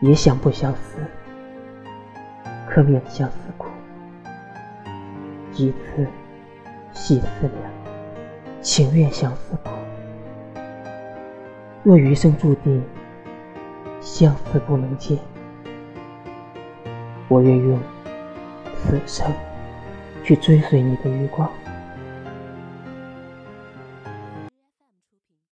也想不相思，可免相思苦。几次细思量，情愿相思苦。若余生注定相思不能见，我愿用此生去追随你的余光。